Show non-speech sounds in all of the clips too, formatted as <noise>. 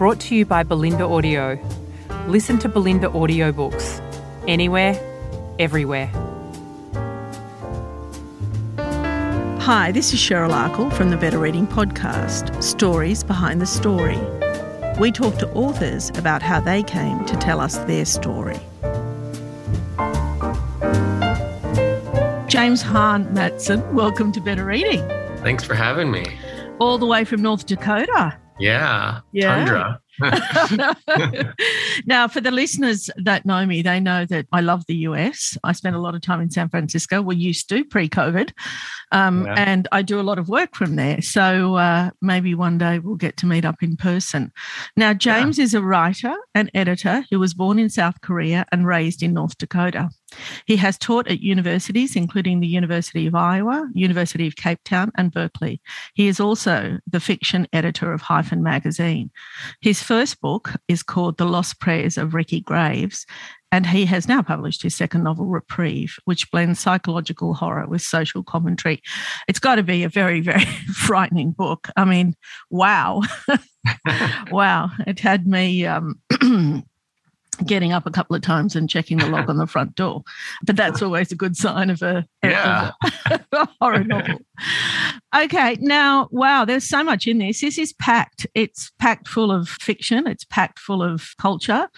brought to you by Bolinda Audio. Listen to Bolinda audiobooks anywhere, everywhere. Hi, this is Cheryl Akle from the Better Reading Podcast Stories Behind the Story. We talk to authors about how they came to tell us their story. James Han Mattson, welcome to Better Reading. Thanks for having me. All the way from North Dakota. Yeah. Yeah. Tundra. <laughs> <laughs> now, for the listeners that know me, they know that I love the US. I spent a lot of time in San Francisco. We used to pre COVID. Um, Yeah. And I do a lot of work from there. So uh, maybe one day we'll get to meet up in person. Now, James is a writer and editor who was born in South Korea and raised in North Dakota. He has taught at universities, including the University of Iowa, University of Cape Town, and Berkeley. He is also the fiction editor of Hyphen magazine. His first book is called The Lost Prayers of Ricky Graves, and he has now published his second novel, Reprieve, which blends psychological horror with social commentary. It's got to be a very, very <laughs> frightening book. I mean, wow. <laughs> wow. It had me. Um, <clears throat> Getting up a couple of times and checking the lock on the front door, but that's always a good sign of a, Yeah. of <laughs> a horror novel. Okay, now, wow, there's so much in this. This is packed. It's packed full of fiction, it's packed full of culture.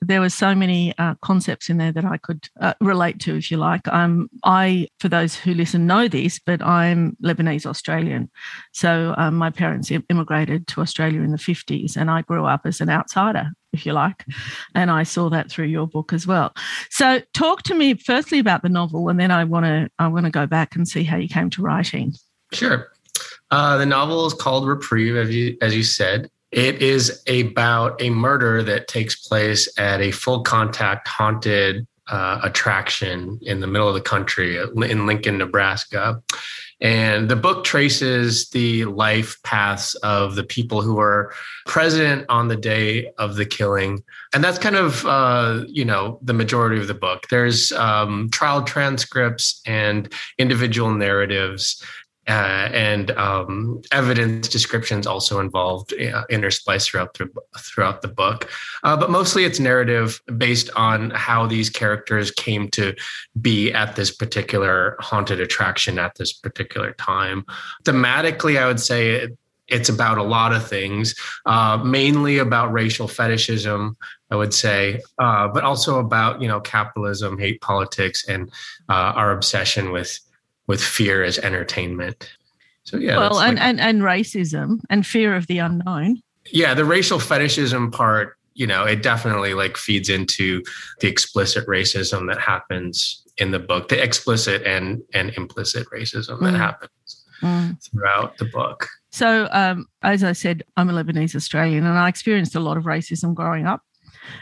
There were so many uh, concepts in there that I could uh, relate to, if you like. Um, I, for those who listen, know this, but I'm Lebanese Australian. So um, my parents immigrated to Australia in the 50s, and I grew up as an outsider. If you like, and I saw that through your book as well. So, talk to me firstly about the novel, and then I want to I want to go back and see how you came to writing. Sure. Uh, the novel is called Reprieve, as you, as you said. It is about a murder that takes place at a full contact haunted uh, attraction in the middle of the country uh, in Lincoln, Nebraska. And the book traces the life paths of the people who were present on the day of the killing. And that's kind of, uh, you know, the majority of the book. There's um, trial transcripts and individual narratives uh, and um, evidence descriptions also involved uh, interspliced throughout the, throughout the book. Uh, but mostly it's narrative based on how these characters came to be at this particular haunted attraction at this particular time. Thematically, I would say it, it's about a lot of things, uh, mainly about racial fetishism, I would say, uh, but also about you know capitalism, hate politics, and uh, our obsession with with fear as entertainment. So yeah, well, and, like- and and racism and fear of the unknown. yeah, the racial fetishism part, you know, it definitely like feeds into the explicit racism that happens in the book, the explicit and and implicit racism that Mm. happens Mm. throughout the book. So, um, as I said, I'm a Lebanese Australian, and I experienced a lot of racism growing up.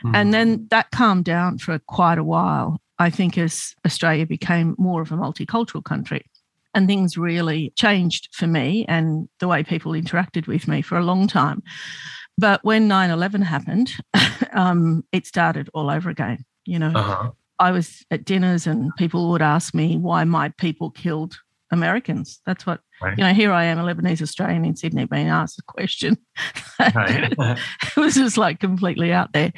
Mm-hmm. And then that calmed down for quite a while, I think, as Australia became more of a multicultural country. And things really changed for me and the way people interacted with me for a long time. But when 9 11 happened, <laughs> um, it started all over again. You know, uh-huh. I was at dinners and people would ask me why my people killed Americans. That's what, Right. you know, here I am, a Lebanese Australian in Sydney, being asked a question. <laughs> Right. it was just like completely out there.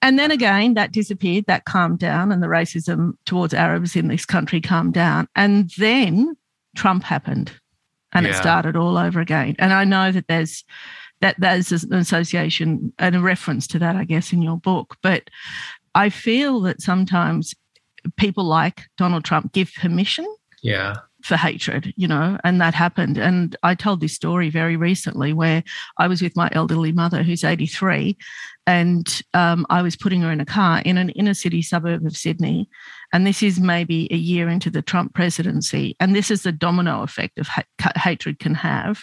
And then again, that disappeared, that calmed down, and the racism towards Arabs in this country calmed down. And then Trump happened and it started all over again. And I know that there's that there's an association and a reference to that, I guess, in your book. But I feel that sometimes people like Donald Trump give permission yeah. For hatred, you know, and that happened. And I told this story very recently where I was with my elderly mother who's 83 and um, I was putting her in a car in an inner city suburb of Sydney. And this is maybe a year into the Trump presidency. And this is the domino effect of ha- hatred can have.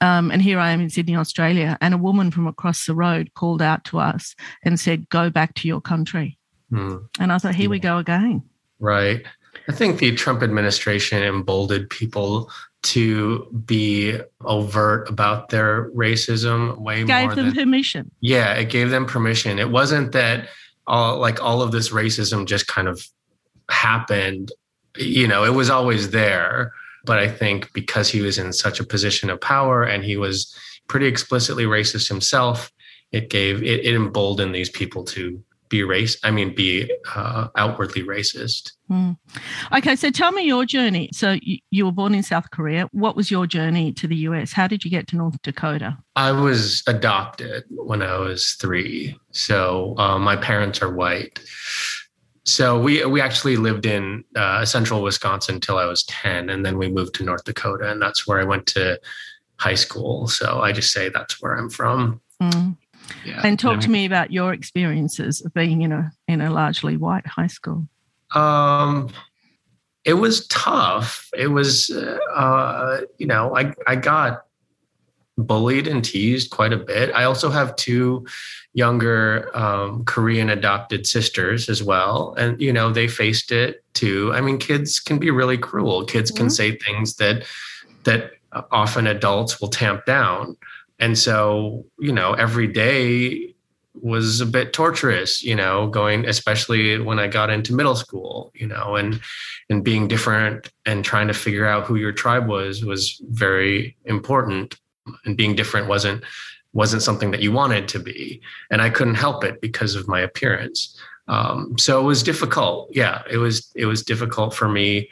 Um, and here I am in Sydney, Australia, and a woman from across the road called out to us and said, Go back to your country. Mm. And I thought, Here yeah. we go again. Right. I think the Trump administration emboldened people to be overt about their racism way gave more them than, permission. Yeah it gave them permission. It wasn't that all like all of this racism just kind of happened. You know it was always there but i think because he was in such a position of power and he was pretty explicitly racist himself it gave it, it emboldened these people to be race i mean be uh, outwardly racist. Mm. okay so tell me your journey. So you, you, were born in south korea. What was your journey to the us how did you get to north dakota? I was adopted when i was three. So uh, my parents are white. So we we actually lived in uh, central wisconsin until i was 10 and then we moved to north dakota and that's where i went to high school. So i just say that's where i'm from. Mm. Yeah. And talk to me about your experiences of being in a in a largely white high school. Um, it was tough. It was, uh, you know, I I got bullied and teased quite a bit. I also have two younger um, Korean adopted sisters as well, and you know they faced it too. I mean, kids can be really cruel. Kids mm-hmm. can say things that that often adults will tamp down. And so, you know, every day was a bit torturous, you know, going especially when I got into middle school, you know, and and being different and trying to figure out who your tribe was was very important. And being different wasn't wasn't something that you wanted to be. And I couldn't help it because of my appearance. Um, so it was difficult. Yeah, it was it was difficult for me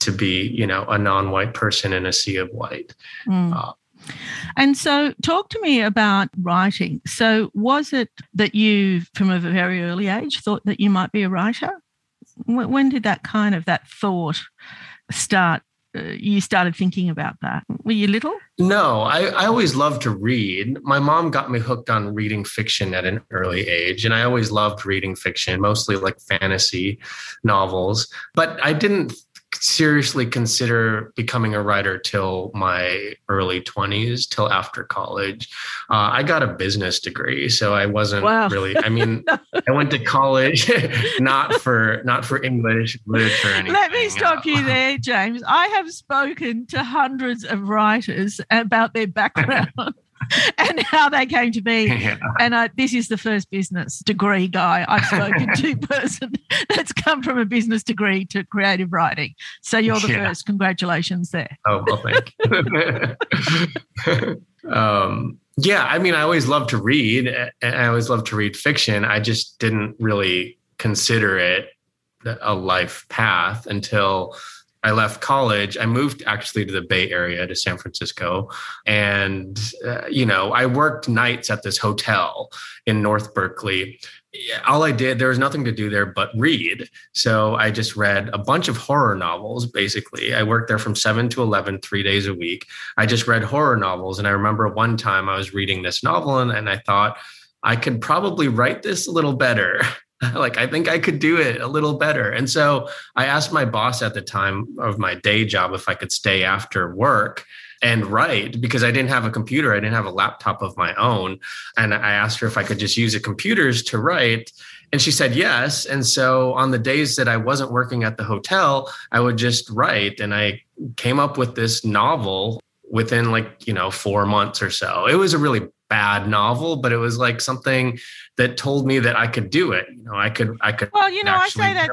to be, you know, a non-white person in a sea of white. Mm. Uh, and so, talk to me about writing. So, was it that you, from a very early age, thought that you might be a writer? When did that kind of that thought start? Uh, you started thinking about that. Were you little? No, I, I always loved to read. My mom got me hooked on reading fiction at an early age, and I always loved reading fiction, mostly like fantasy novels. But I didn't seriously consider becoming a writer till my early 20s till after college. Uh, i got a business degree so i wasn't wow. really i mean <laughs> i went to college <laughs> not for not for english literature anything, let me stop you <laughs> there james. I have spoken to hundreds of writers about their background <laughs> and how they came to be. <laughs> Yeah. And I, this is the first business degree guy I've spoken to <laughs> person that's come from a business degree to creative writing. So you're the yeah. first. Congratulations there. Oh well, thank you. um, yeah, I mean, I always loved to read, and I always loved to read fiction. I just didn't really consider it a life path until I left college. I moved actually to the Bay Area to San Francisco. And, uh, you know, I worked nights at this hotel in North Berkeley. All I did, there was nothing to do there but read. So I just read a bunch of horror novels, basically. I worked there from seven to 11, three days a week. I just read horror novels. And I remember one time I was reading this novel and, and I thought, I could probably write this a little better. <laughs> <laughs> like I think I could do it a little better. And so I asked my boss at the time of my day job if I could stay after work and write because I didn't have a computer. I didn't have a laptop of my own. And I asked her if I could just use the computers to write. And she said yes. And so on the days that I wasn't working at the hotel, I would just write. And I came up with this novel within like, you know, four months or so. It was a really bad novel, but it was like something that told me that I could do it. You know, I could, I could. Well, you know, I say that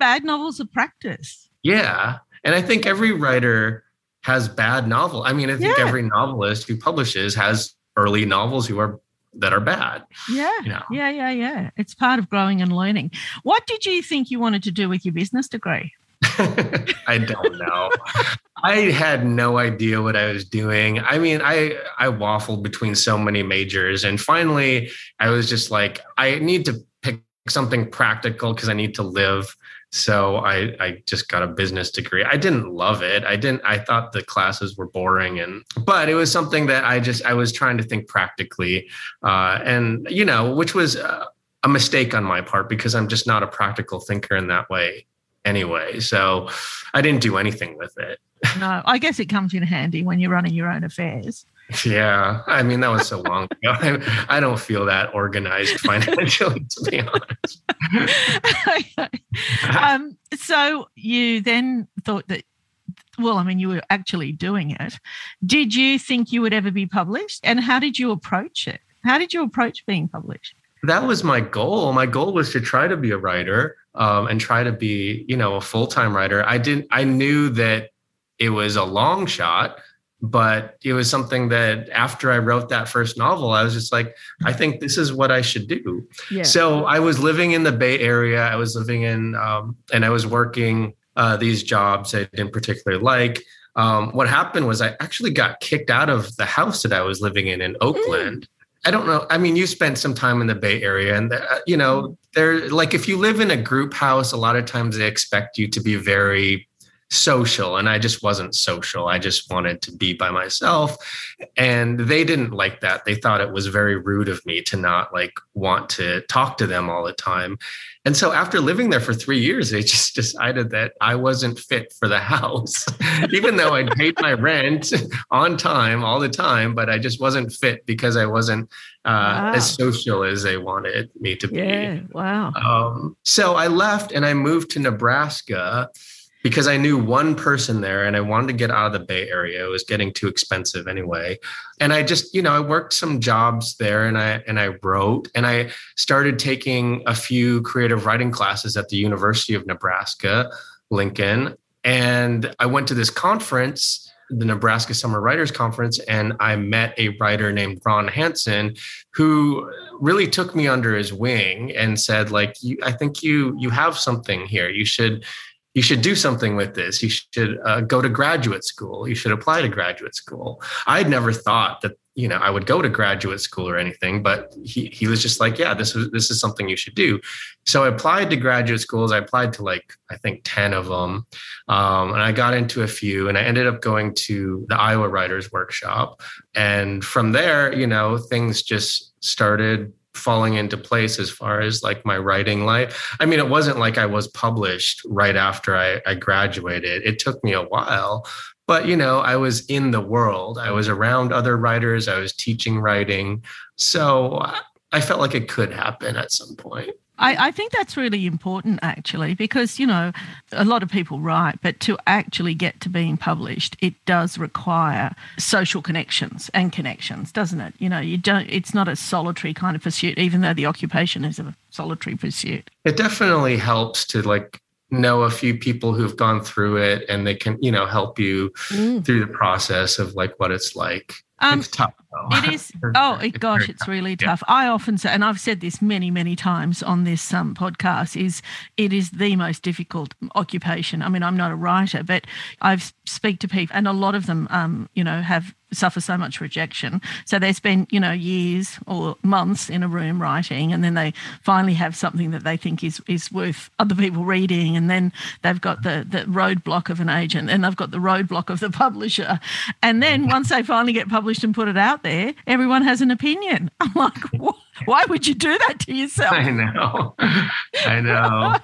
bad novels of practice. Yeah. And I think every writer has bad novel. I mean, I think yeah. every novelist who publishes has early novels who are that are bad. Yeah. You know? Yeah, yeah, yeah. It's part of growing and learning. What did you think you wanted to do with your business degree? <laughs> I don't know. I had no idea what I was doing. I mean, I I waffled between so many majors and finally I was just like I need to pick something practical because I need to live So I, I just got a business degree. I didn't love it. I didn't, I thought the classes were boring and, but it was something that I just, I was trying to think practically. Uh, and, you know, which was uh, a mistake on my part because I'm just not a practical thinker in that way anyway. So I didn't do anything with it. <laughs> No, I guess it comes in handy when you're running your own affairs. Yeah, I mean that was so long ago. <laughs> I, I don't feel that organized <laughs> financially, to be honest. um, so you then thought that, well, I mean, you were actually doing it. Did you think you would ever be published, and how did you approach it? How did you approach being published? That was my goal. My goal was to try to be a writer um, and try to be, you know, a full time writer. I didn't. I knew that it was a long shot but it was something that after I wrote that first novel, I was just like, I think this is what I should do. Yeah. So I was living in the Bay Area. I was living in, um, and I was working uh, these jobs I didn't particularly like. Um, what happened was I actually got kicked out of the house that I was living in in Oakland. Mm. I don't know. I mean, you spent some time in the Bay Area, and uh, you know, mm. there like if you live in a group house, a lot of times they expect you to be very social and I just wasn't social. I just wanted to be by myself. And they didn't like that. They thought it was very rude of me to not like want to talk to them all the time. And so after living there for three years, they <laughs> just decided that I wasn't fit for the <laughs> house, even though I paid my rent on time all the time, but I just wasn't fit because I wasn't uh, wow. as social as they wanted me to be. Yeah, wow. Um, so I left and I moved to Nebraska because I knew one person there and I wanted to get out of the Bay Area. It was getting too expensive anyway. And I just, you know, I worked some jobs there and I and I wrote and I started taking a few creative writing classes at the University of Nebraska, Lincoln. And I went to this conference, the Nebraska Summer Writers Conference, and I met a writer named Ron Hansen who really took me under his wing and said like I think you you have something here. You should you should do something with this. You should uh, go to graduate school. You should apply to graduate school. I'd never thought that you know I would go to graduate school or anything, but he he was just like, yeah, this is this is something you should do. So I applied to graduate schools. I applied to like I think ten of them, um, and I got into a few, and I ended up going to the Iowa Writers Workshop, and from there, you know, things just started falling into place as far as like my writing life. I mean, it wasn't like I was published right after I, I graduated. It took me a while, but you know, I was in the world. I was around other writers. I was teaching writing. So I felt like it could happen at some point. I, I, think that's really important actually because you know a lot of people write but to actually get to being published it does require social connections and connections doesn't it? You know you don't it's not a solitary kind of pursuit even though the occupation is a solitary pursuit. It definitely helps to like know a few people who've gone through it and they can you know help you mm. through the process of like what it's like um, it's tough. Though. It is. <laughs> oh, it, gosh, it's really tough. Yeah. I often say, and I've said this many, many times on this um, podcast, is it is the most difficult occupation. I mean, I'm not a writer, but I've speak to people, and a lot of them, um, you know, have suffer so much rejection. So they spend, you know, years or months in a room writing, and then they finally have something that they think is is worth other people reading, and then they've got the the roadblock of an agent, and they've got the roadblock of the publisher, and then <laughs> once they finally get published and put it out there, everyone has an opinion. <laughs> I'm like, what? Why would you do that to yourself? I know. I know.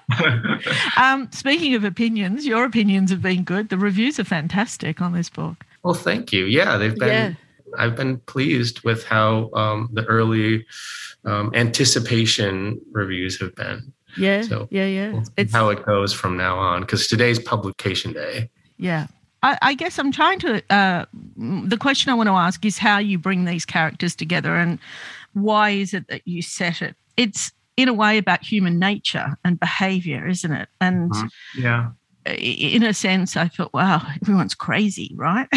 <laughs> um, speaking of opinions, your opinions have been good. The reviews are fantastic on this book. Well, thank you. Yeah, they've been. Yeah. I've been pleased with how um, the early um, anticipation reviews have been. Yeah. So yeah, yeah. We'll it's how it goes from now on because today's publication day. Yeah. I, I guess I'm trying to. Uh, the question I want to ask is how you bring these characters together and why is it that you set it? It's in a way about human nature and behavior, isn't it? And mm-hmm. yeah in a sense, I thought, wow, everyone's crazy, right?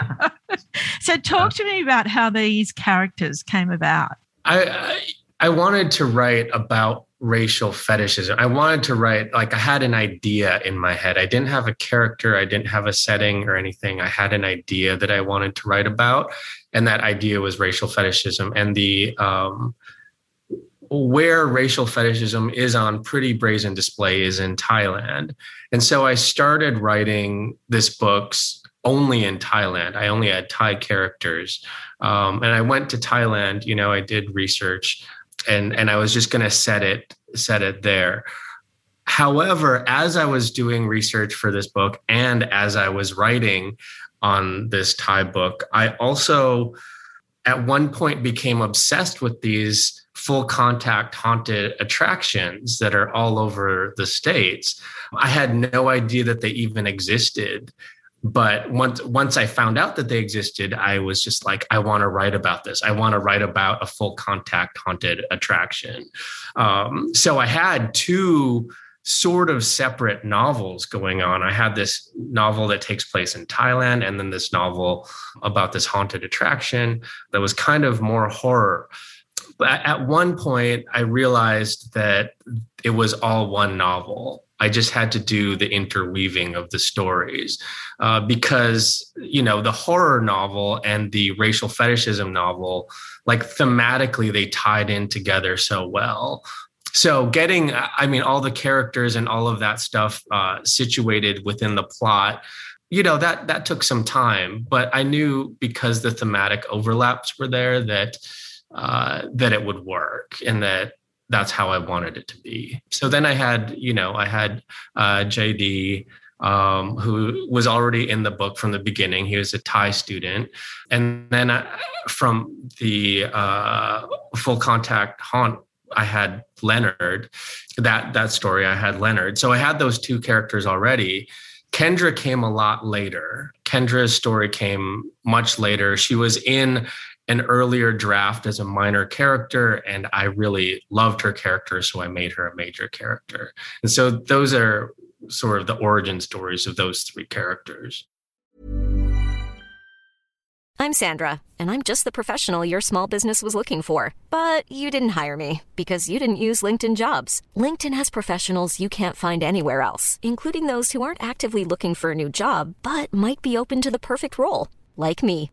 <laughs> so, talk to me about how these characters came about. I, I, I wanted to write about racial fetishism. I wanted to write like I had an idea in my head. I didn't have a character, I didn't have a setting or anything. I had an idea that I wanted to write about, and that idea was racial fetishism and the um, where racial fetishism is on pretty brazen display is in Thailand. And so I started writing this book's only in Thailand. I only had Thai characters. Um, and I went to Thailand, you know, I did research and and I was just going to set it set it there. However, as I was doing research for this book and as I was writing on this Thai book, I also at one point became obsessed with these full contact haunted attractions that are all over the states. I had no idea that they even existed but once once I found out that they existed, I was just like, I want to write about this. I want to write about a full contact haunted attraction. Um, so I had two sort of separate novels going on. I had this novel that takes place in Thailand, and then this novel about this haunted attraction that was kind of more horror. But at one point, I realized that it was all one novel I just had to do the interweaving of the stories uh, because, you know, the horror novel and the racial fetishism novel, like thematically, they tied in together so well. So, getting, I mean, all the characters and all of that stuff uh, situated within the plot you know that that took some time but i knew because the thematic overlaps were there that uh, that it would work and that that's how I wanted it to be. So then I had, you know, I had uh, JD, um, who was already in the book from the beginning. He was a Thai student. And then I, from the uh, full contact haunt, I had Leonard. That that story, I had Leonard. So I had those two characters already. Kendra came a lot later. Kendra's story came much later. She was in an earlier draft as a minor character and I really loved her character so I made her a major character. And so those are sort of the origin stories of those three characters. I'm Sandra and I'm just the professional your small business was looking for. But you didn't hire me because you didn't use LinkedIn Jobs. LinkedIn has professionals you can't find anywhere else, including those who aren't actively looking for a new job but might be open to the perfect role, like me.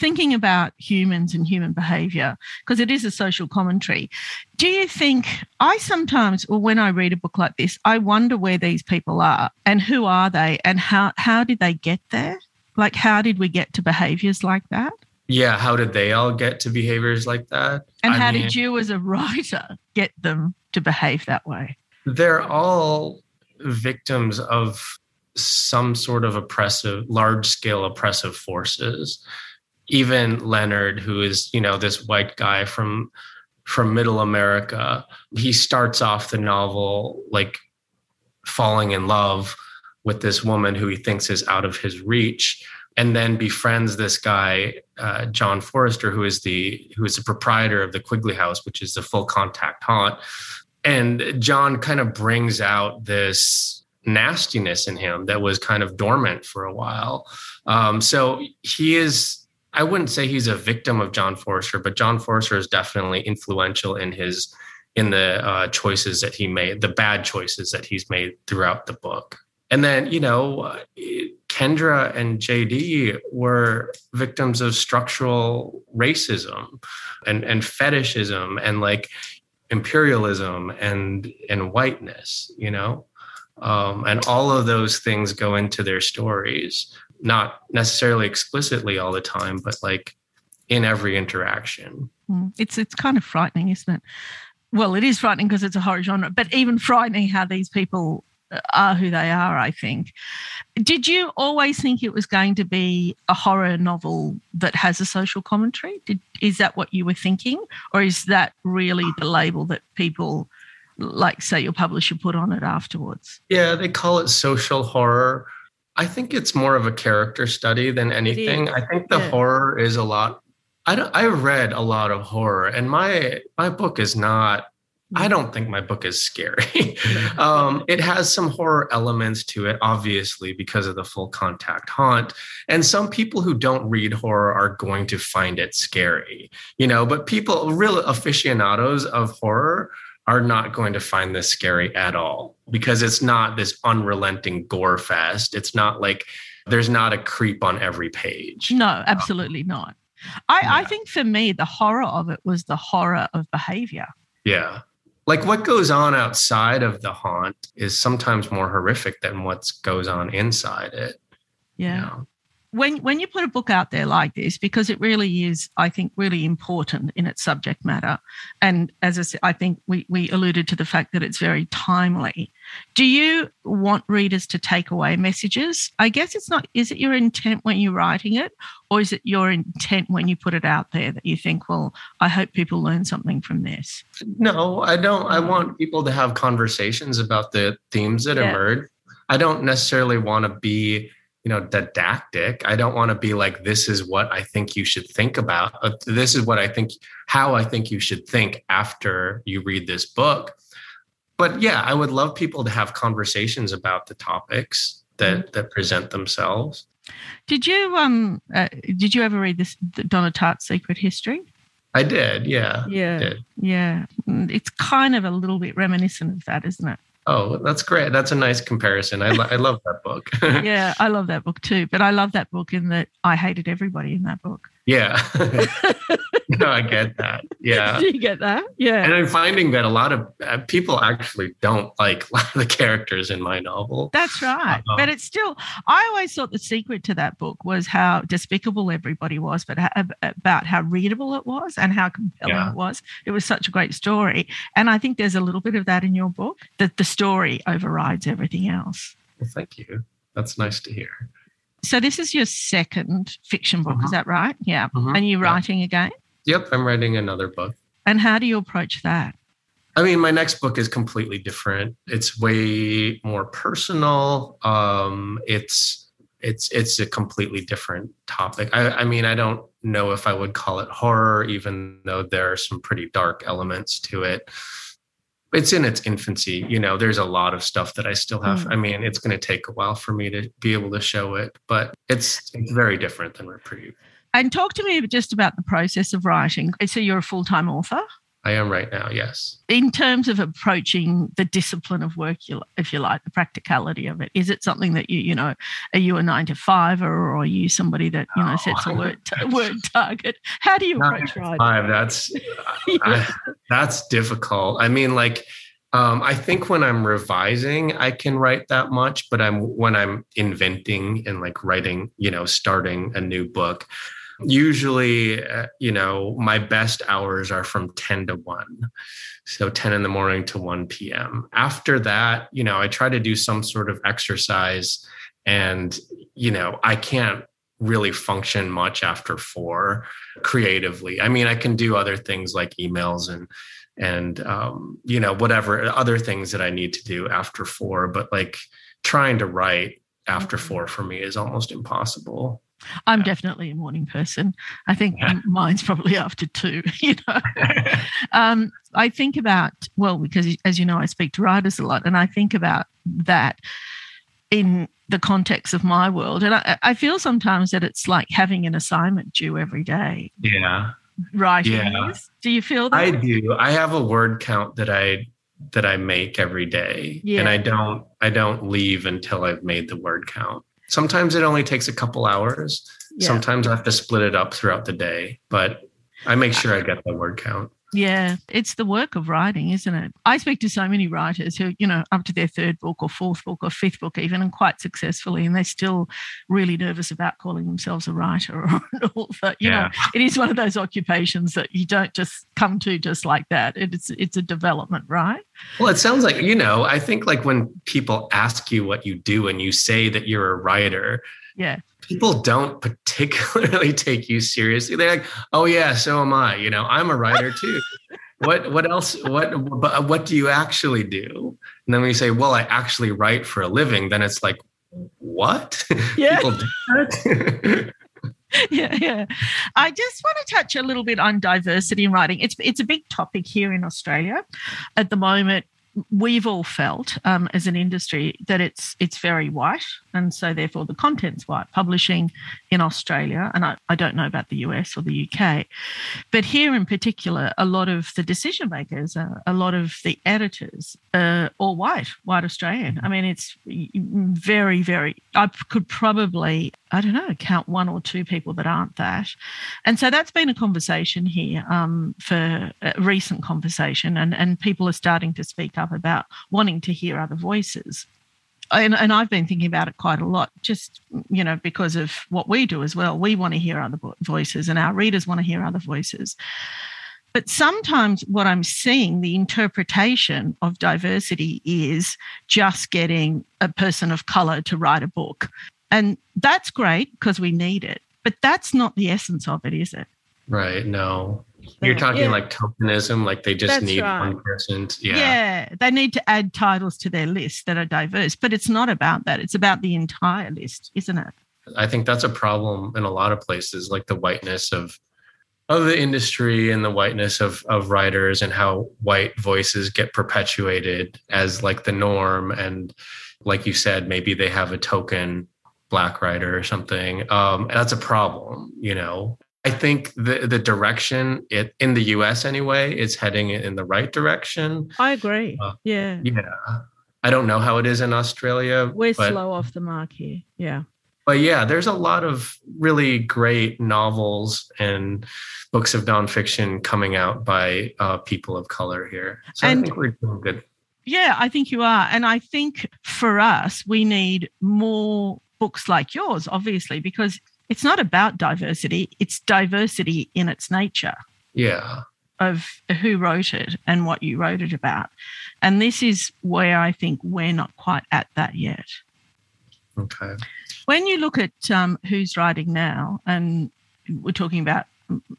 Thinking about humans and human behavior, because it is a social commentary, do you think I sometimes, or when I read a book like this, I wonder where these people are and who are they and how, how did they get there? Like, how did we get to behaviors like that? Yeah, how did they all get to behaviors like that? And I how mean, did you, as a writer, get them to behave that way? They're all victims of some sort of oppressive, large scale oppressive forces even Leonard, who is, you know, this white guy from from middle America, he starts off the novel like falling in love with this woman who he thinks is out of his reach and then befriends this guy uh, john forrester who is the who is the proprietor of the quigley house which is the full contact haunt. And john kind of brings out this nastiness in him that was kind of dormant for a while. Um, so he is I wouldn't say he's a victim of John Forrester, but John Forrester is definitely influential in his in the uh, choices that he made, the bad choices that he's made throughout the book. And then, you know, Kendra and JD were victims of structural racism and, and fetishism and like imperialism and and whiteness, you know. Um, and all of those things go into their stories not necessarily explicitly all the time, but like in every interaction. Hmm. It's it's kind of frightening, isn't it? Well, it is frightening because it's a horror genre, but even frightening how these people are who they are, I think. Did you always think it was going to be a horror novel that has a social commentary? Did, is that what you were thinking? Or is that really the label that people, like, say, your publisher put on it afterwards? Yeah, they call it social horror. I think it's more of a character study than anything. I think the Yeah. horror is a lot. I don't, I read a lot of horror, and my my book is not. I don't think my book is scary. <laughs> um, it has some horror elements to it, obviously, because of the full contact haunt. And some people who don't read horror are going to find it scary, you know. But people, real aficionados of horror, are not going to find this scary at all because it's not this unrelenting gore fest. It's not like there's not a creep on every page. No, absolutely not. I, I think for me, the horror of it was the horror of behavior. Yeah. Like what goes on outside of the haunt is sometimes more horrific than what goes on inside it. you Yeah. know? When when you put a book out there like this because it really is i think really important in its subject matter and as i said i think we we alluded to the fact that it's very timely do you want readers to take away messages i guess it's not is it your intent when you're writing it or is it your intent when you put it out there that you think well i hope people learn something from this No, I don't. I want people to have conversations about the themes that Yeah. emerge. I don't necessarily want to be, you know, didactic. I don't want to be like, this is what I think you should think about. Uh, This is what I think, how I think you should think after you read this book. But yeah, I would love people to have conversations about the topics that that present themselves. did you um uh, did you ever read this donna tartt's secret history I did, yeah. Yeah. Did. Yeah. It's kind of a little bit reminiscent of that, isn't it? Oh, that's great. That's a nice comparison. I, lo- I love that book. <laughs> Yeah, I love that book too. But I love that book in that I hated everybody in that book. Yeah. <laughs> <laughs> <laughs> no, I get that. Yeah. <laughs> Do you get that? Yeah. And I'm finding that a lot of uh, people actually don't like <laughs> a lot of the characters in my novel. That's right. Uh-huh. But it's still, I always thought the secret to that book was how despicable everybody was, but how, about how readable it was and how compelling Yeah. it was. It was such a great story. And I think there's a little bit of that in your book, that the story overrides everything else. Well, thank you. That's nice to hear. So this is your second fiction book, is Mhm. that right? Yeah. Mhm. And you're Yeah. writing again? Yep, I'm writing another book. And how do you approach that? I mean, my next book is completely different. It's way more personal. Um, it's it's it's a completely different topic. I, I mean, I don't know if I would call it horror, even though there are some pretty dark elements to it. It's in its infancy. You know, there's a lot of stuff that I still have. Mm. I mean, it's going to take a while for me to be able to show it, but it's it's very different than Reprieve. And talk to me just about the process of writing. So you're a full time author. I am right now. Yes. In terms of approaching the discipline of work, if you like, the practicality of it, is it something that you, you know, are you a nine to five or are you somebody that, you know, sets a word, word target? How do you Nine approach writing? Five. That's <laughs> I, that's difficult. I mean, like, um, I think when I'm revising, I can write that much, but I'm when I'm inventing and like writing, you know, starting a new book. Usually, uh, you know, my best hours are from 10 to 1. So 10 in the morning to 1 p.m. After that, you know, I try to do some sort of exercise and, you know, I can't really function much after four creatively. I mean, I can do other things like emails and and um, you know whatever other things that I need to do after four, but like trying to write after four for me is almost impossible. I'm Yeah. definitely a morning person. I think Yeah. mine's probably after two, <laughs> you know. <laughs> um, I think about, well, because as you know, I speak to writers a lot, and I think about that in the context of my world. And I, I feel sometimes that it's like having an assignment due every day. yeah, Writing Yeah. is. Do you feel that? I do. I have a word count that I that I make every day, Yeah. and I don't I don't leave until I've made the word count. Sometimes it only takes a couple hours. Yeah. Sometimes I have to split it up throughout the day, but I make sure I get the word count. Yeah, it's the work of writing, isn't it? I speak to so many writers who, you know, up to their third book or fourth book or fifth book, even, and quite successfully, and they're still really nervous about calling themselves a writer or an <laughs> author. You yeah. know, it is one of those occupations that you don't just come to just like that. It's it's a development, right? Well, it sounds like you know. I think like when people ask you what you do and you say that you're a writer, yeah people don't particularly <laughs> take you seriously. They're like, "Oh yeah, so am I." You know, I'm a writer too. what what else? What but what do you actually do? And then when you say, "Well, I actually write for a living," then it's like, "What?" <laughs> Yeah. people do <laughs> that. yeah, yeah. I just want to touch a little bit on diversity in writing. It's it's a big topic here in Australia at the moment we've all felt um, as an industry that it's it's very white, and so therefore the content's white. Publishing in Australia, and I, I don't know about the US or the UK, but here in particular, a lot of the decision makers, uh, a lot of the editors are all white, white Australian. I mean, it's very, very. I could probably I don't know, count one or two people that aren't that. And so that's been a conversation here um, for a recent conversation, and, and people are starting to speak up about wanting to hear other voices. And, and I've been thinking about it quite a lot, just you know, because of what we do as well. We want to hear other voices, and our readers want to hear other voices. But sometimes what I'm seeing, the interpretation of diversity is just getting a person of color to write a book. And that's great because we need it. But that's not the essence of it, is it? Right. No. You're talking yeah. like tokenism, like they just That's need right. one person. To, yeah. Yeah. They need to add titles to their list that are diverse, but it's not about that. It's about the entire list, isn't it? I think that's a problem in a lot of places, like the whiteness of of the industry and the whiteness of of writers and how white voices get perpetuated as like the norm. And like you said, maybe they have a token black writer or something. Um, that's a problem, you know. I think the the direction it in the U.S. anyway is heading in the right direction. I agree. Uh, yeah. Yeah. I don't know how it is in Australia. We're but, slow off the mark here. Yeah. But yeah, there's a lot of really great novels and books of nonfiction coming out by uh, people of color here. So and, I think we're doing good. Yeah, I think you are. And I think for us, we need more books like yours, obviously, because it's not about diversity, it's diversity in its nature. Yeah. Of who wrote it and what you wrote it about. And this is where I think we're not quite at that yet. Okay. When you look at um, who's writing now, and we're talking about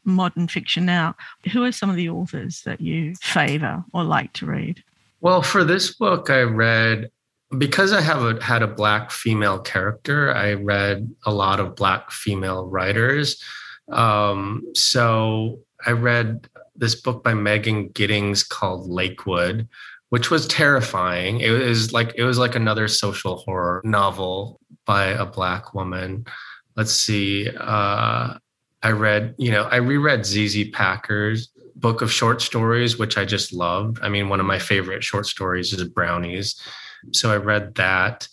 modern fiction now, who are some of the authors that you favor or like to read? Well, for this book, I read because I have a, had a black female character, I read a lot of black female writers. Um, so I read this book by Megan Giddings called Lakewood, which was terrifying. It was like it was like another social horror novel by a black woman. Let's see. Uh, I read, you know, I reread ZZ Packer's book of short stories, which I just loved. I mean, one of my favorite short stories is Brownies so I read that.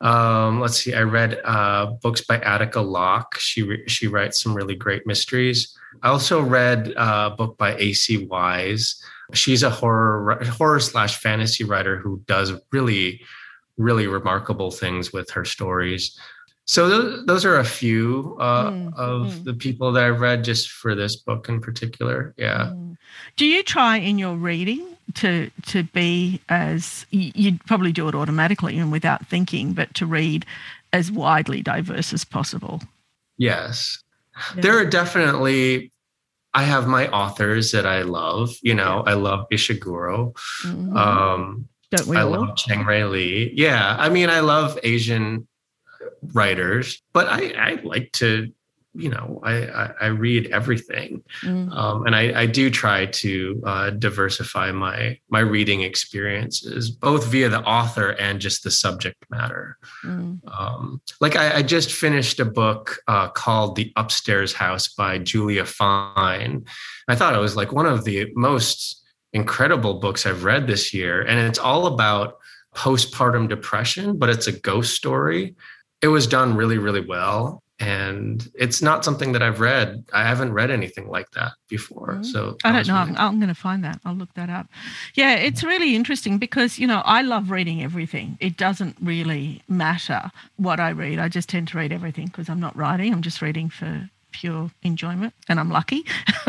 Um, let's see. I read uh, books by Attica Locke. She re- she writes some really great mysteries. I also read uh, a book by A.C. Wise. She's a horror horror slash fantasy writer who does really really remarkable things with her stories. So those, those are a few uh, mm, of mm. the people that I've read just for this book in particular. Yeah. Mm. Do you try in your reading to to be as you'd probably do it automatically and without thinking, but to read as widely diverse as possible. Yes, yeah. there are definitely. I have my authors that I love. You know, yeah. I love Ishiguro. Mm-hmm. Um, Don't we I all? love Chang-rae Lee. Yeah, I mean, I love Asian writers, but I, I like to you know I I, I read everything, mm. um, and I, I do try to uh, diversify my my reading experiences both via the author and just the subject matter. Mm. Um, like I, I, just finished a book uh, called The Upstairs House by Julia Fine. I thought it was like one of the most incredible books I've read this year, and it's all about postpartum depression, but it's a ghost story. It was done really, really well and it's not something that I've read. I haven't read anything like that before. Mm-hmm. So I don't know. Really... I'm, I'm going to find that. I'll look that up. Yeah, it's really interesting because, you know, I love reading everything. It doesn't really matter what I read. I just tend to read everything because I'm not writing, I'm just reading for pure enjoyment and I'm lucky.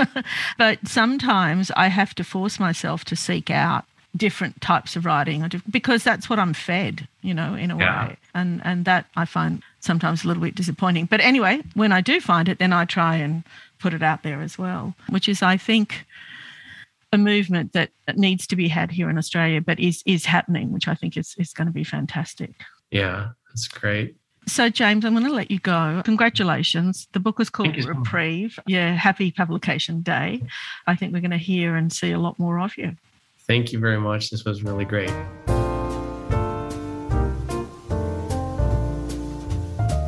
<laughs> but sometimes I have to force myself to seek out different types of writing because that's what I'm fed, you know, in a yeah. way. And and that I find sometimes a little bit disappointing. But anyway, when I do find it, then I try and put it out there as well, which is I think a movement that needs to be had here in Australia, but is is happening, which I think is is going to be fantastic. Yeah, that's great. So, James, I'm going to let you go. Congratulations. The book is called Reprieve. Yeah, happy publication day. I think we're going to hear and see a lot more of you. Thank you very much. This was really great.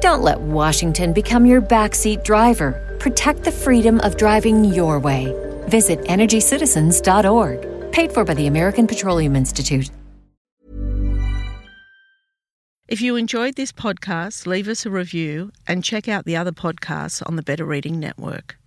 Don't let Washington become your backseat driver. Protect the freedom of driving your way. Visit EnergyCitizens.org. Paid for by the American Petroleum Institute. If you enjoyed this podcast, leave us a review and check out the other podcasts on the Better Reading Network.